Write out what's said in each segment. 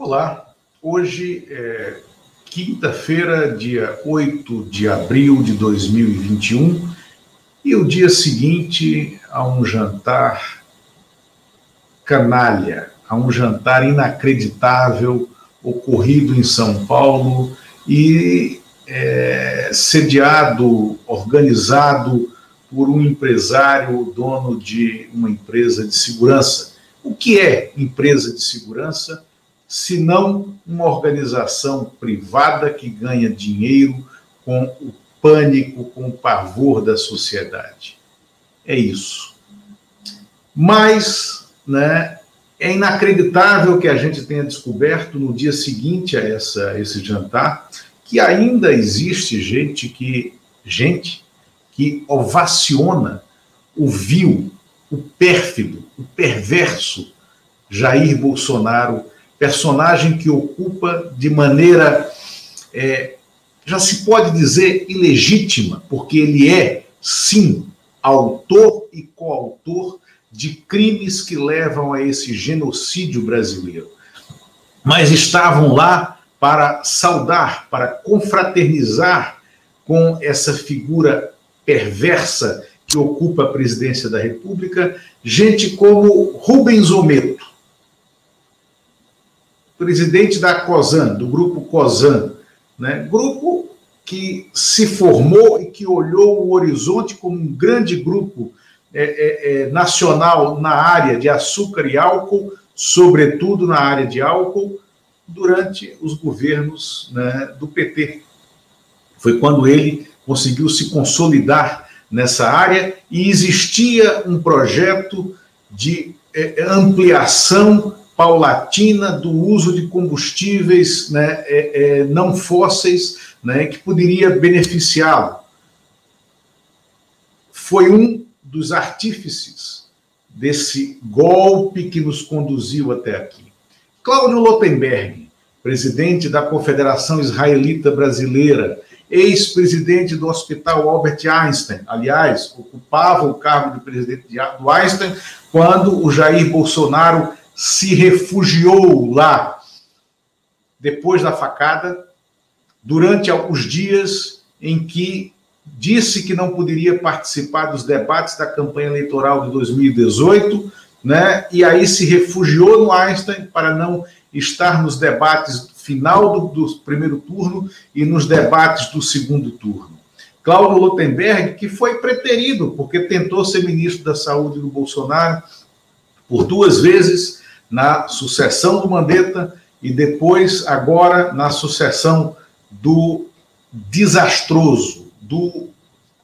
Olá, hoje é quinta-feira, dia 8 de abril de 2021, e o dia seguinte a um jantar canalha, a um jantar inacreditável ocorrido em São Paulo e é, sediado, organizado por um empresário, dono de uma empresa de segurança. O que é empresa de segurança? Se não uma organização privada que ganha dinheiro com o pânico, com o pavor da sociedade. É isso. Mas, né, é inacreditável que a gente tenha descoberto no dia seguinte a essa, esse jantar que ainda existe gente que gente que ovaciona o vil, o pérfido, o perverso Jair Bolsonaro, personagem que ocupa de maneira, é, já se pode dizer, ilegítima, porque ele é, sim, autor e coautor de crimes que levam a esse genocídio brasileiro. Mas estavam lá para saudar, para confraternizar com essa figura perversa que ocupa a presidência da República, gente como Rubens Ometo, presidente da COSAN, do grupo COSAN, né? grupo que se formou e que olhou o horizonte como um grande grupo é, é, é, nacional na área de açúcar e álcool, sobretudo na área de álcool, durante os governos né, do PT. Foi quando ele conseguiu se consolidar nessa área e existia um projeto de é, ampliação paulatina do uso de combustíveis né, é, é, não fósseis né, que poderia beneficiá-lo. Foi um dos artífices desse golpe que nos conduziu até aqui. Cláudio Lotenberg, presidente da Confederação Israelita Brasileira, ex-presidente do Hospital Albert Einstein, aliás, ocupava o cargo de presidente do Einstein quando o Jair Bolsonaro se refugiou lá depois da facada, durante os dias em que disse que não poderia participar dos debates da campanha eleitoral de 2018, né? E aí se refugiou no Einstein para não estar nos debates final do, do primeiro turno e nos debates do segundo turno. Cláudio Lotenberg, que foi preterido, porque tentou ser ministro da Saúde do Bolsonaro por duas vezes na sucessão do Mandetta e depois, agora, na sucessão do desastroso, do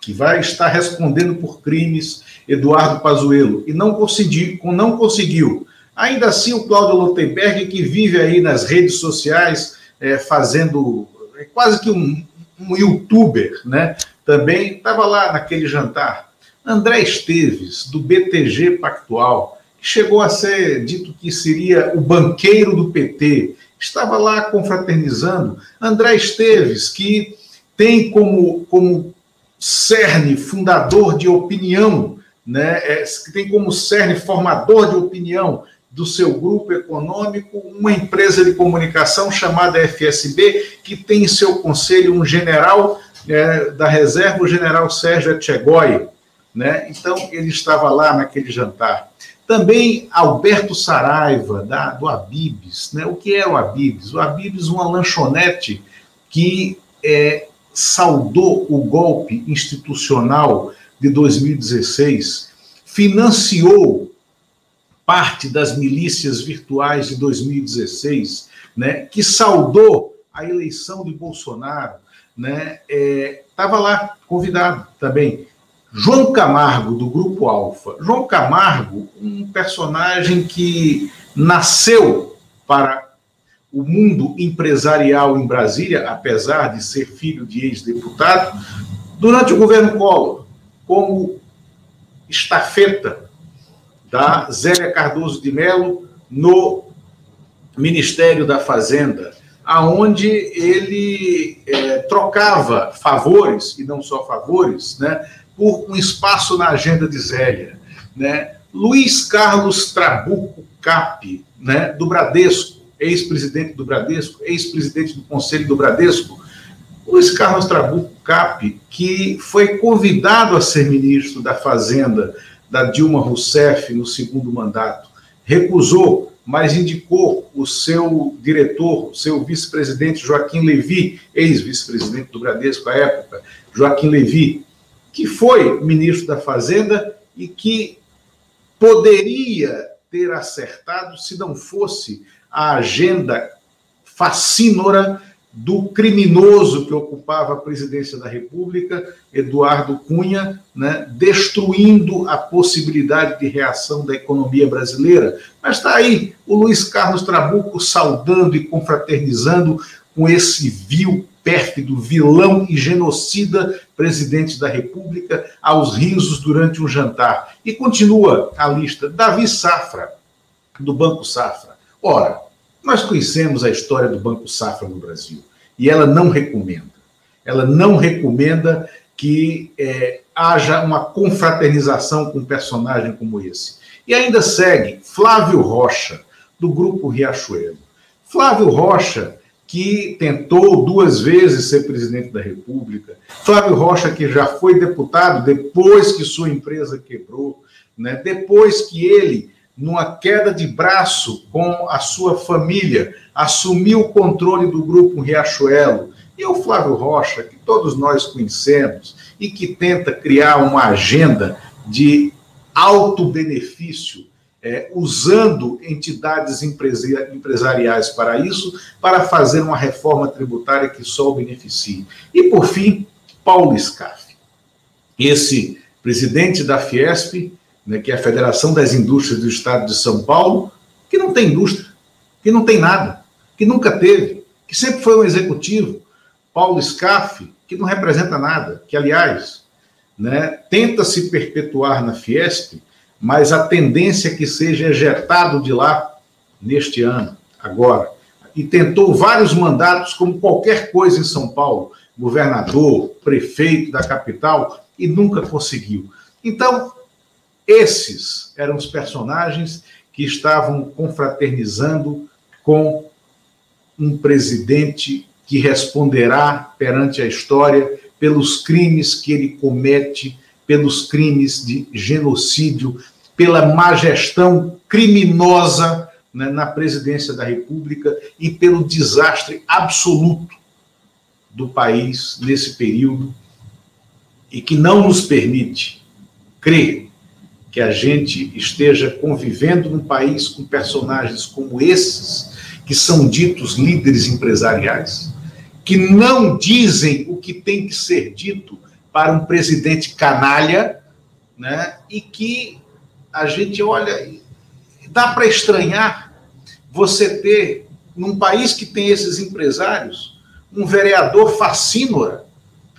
que vai estar respondendo por crimes, Eduardo Pazuello, e não conseguiu, não conseguiu. Ainda assim, o Cláudio Lotenberg, que vive aí nas redes sociais, é, fazendo é quase que um, um youtuber, né? Também estava lá naquele jantar. André Esteves, do BTG Pactual, chegou a ser dito que seria o banqueiro do PT, estava lá confraternizando. André Esteves, que tem como, como cerne fundador de opinião, né, é, que tem como cerne formador de opinião do seu grupo econômico uma empresa de comunicação chamada FSB, que tem em seu conselho um general é, da reserva, o general Sérgio Etchegói. Né? Então, ele estava lá naquele jantar. Também Alberto Saraiva, da, do Abibes. Né? O que é o Abibes? O Abibes, uma lanchonete que é, saudou o golpe institucional de 2016, financiou parte das milícias virtuais de 2016, né, que saudou a eleição de Bolsonaro, né, estava é, lá convidado também. João Camargo, do Grupo Alfa. João Camargo, um personagem que nasceu para o mundo empresarial em Brasília, apesar de ser filho de ex-deputado, durante o governo Collor, como estafeta da Zélia Cardoso de Mello no Ministério da Fazenda, aonde ele é, trocava favores, e não só favores, né, por um espaço na agenda de Zélia. Né? Luiz Carlos Trabuco Cap, né, do Bradesco, ex-presidente do Bradesco, ex-presidente do Conselho do Bradesco, Luiz Carlos Trabuco Cap, que foi convidado a ser ministro da Fazenda da Dilma Rousseff no segundo mandato, recusou, mas indicou o seu diretor, seu vice-presidente Joaquim Levi, ex-vice-presidente do Bradesco à época, Joaquim Levi, que foi ministro da Fazenda e que poderia ter acertado se não fosse a agenda fascínora do criminoso que ocupava a presidência da República, Eduardo Cunha, né, destruindo a possibilidade de reação da economia brasileira. Mas está aí o Luiz Carlos Trabuco saudando e confraternizando com esse vil, pérfido, vilão e genocida presidente da República aos risos durante um jantar. E continua a lista: Davi Safra, do Banco Safra. Ora, nós conhecemos a história do Banco Safra no Brasil e ela não recomenda. Ela não recomenda que é, haja uma confraternização com um personagem como esse. E ainda segue Flávio Rocha, do Grupo Riachuelo. Flávio Rocha, que tentou duas vezes ser presidente da República. Flávio Rocha, que já foi deputado depois que sua empresa quebrou, né? depois que ele numa queda de braço com a sua família, assumiu o controle do grupo Riachuelo. E o Flávio Rocha, que todos nós conhecemos e que tenta criar uma agenda de alto benefício, é, usando entidades empresariais para isso, para fazer uma reforma tributária que só o beneficie. E, por fim, Paulo Scaff, esse presidente da Fiesp, né, que é a Federação das Indústrias do Estado de São Paulo, que não tem indústria, que não tem nada, que nunca teve, que sempre foi um executivo. Paulo Scaff, que não representa nada, que, aliás, né, tenta se perpetuar na Fiesp, mas a tendência é que seja ejetado de lá neste ano, agora. E tentou vários mandatos, como qualquer coisa em São Paulo, governador, prefeito da capital, e nunca conseguiu. Então, esses eram os personagens que estavam confraternizando com um presidente que responderá perante a história pelos crimes que ele comete, pelos crimes de genocídio, pela má gestão criminosa né, na presidência da República e pelo desastre absoluto do país nesse período e que não nos permite crer que a gente esteja convivendo num país com personagens como esses, que são ditos líderes empresariais, que não dizem o que tem que ser dito para um presidente canalha, né? E que a gente olha, dá para estranhar você ter num país que tem esses empresários um vereador fascínora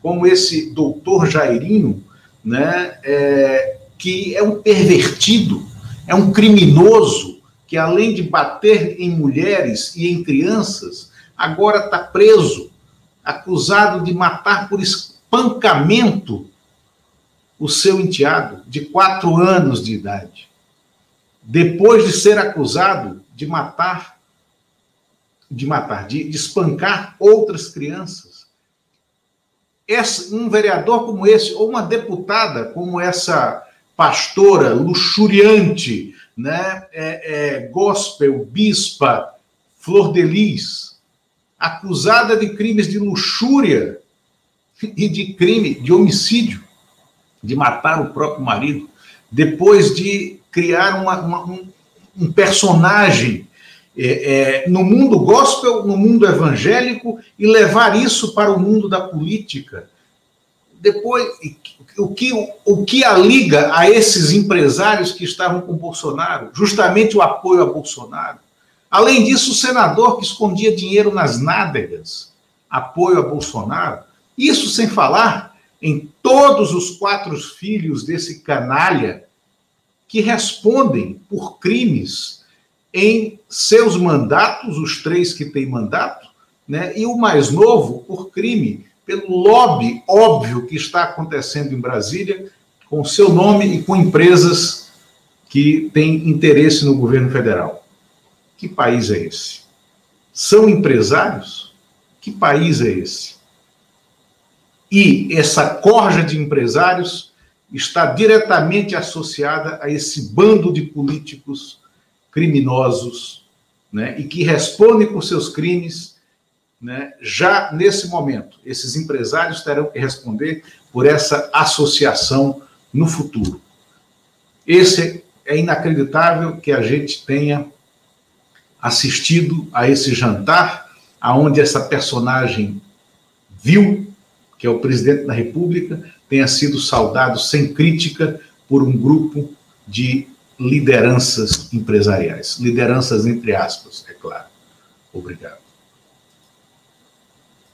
como esse doutor Jairinho, né? É, que é um pervertido, é um criminoso, que além de bater em mulheres e em crianças, agora está preso, acusado de matar por espancamento o seu enteado, de quatro anos de idade. Depois de ser acusado de matar, de matar, de, de espancar outras crianças. Esse, um vereador como esse, ou uma deputada como essa pastora luxuriante, né? É, é, gospel, bispa, flor de lis, acusada de crimes de luxúria e de crime de homicídio, de matar o próprio marido, depois de criar uma, uma, um, um, personagem é, é, no mundo gospel, no mundo evangélico e levar isso para o mundo da política depois, o que, o que a liga a esses empresários que estavam com Bolsonaro? Justamente o apoio a Bolsonaro. Além disso, o senador que escondia dinheiro nas nádegas, apoio a Bolsonaro. Isso sem falar em todos os quatro filhos desse canalha que respondem por crimes em seus mandatos, os três que têm mandato, né? e o mais novo por crime pelo lobby óbvio que está acontecendo em Brasília, com seu nome e com empresas que têm interesse no governo federal. Que país é esse? são empresários? Que país é esse? E essa corja de empresários está diretamente associada a esse bando de políticos criminosos, né, e que respondem por seus crimes né, já nesse momento. Esses empresários terão que responder por essa associação no futuro. Esse é inacreditável que a gente tenha assistido a esse jantar, aonde essa personagem vil, que é o presidente da República, tenha sido saudado sem crítica por um grupo de lideranças empresariais. Lideranças entre aspas, é claro. Obrigado.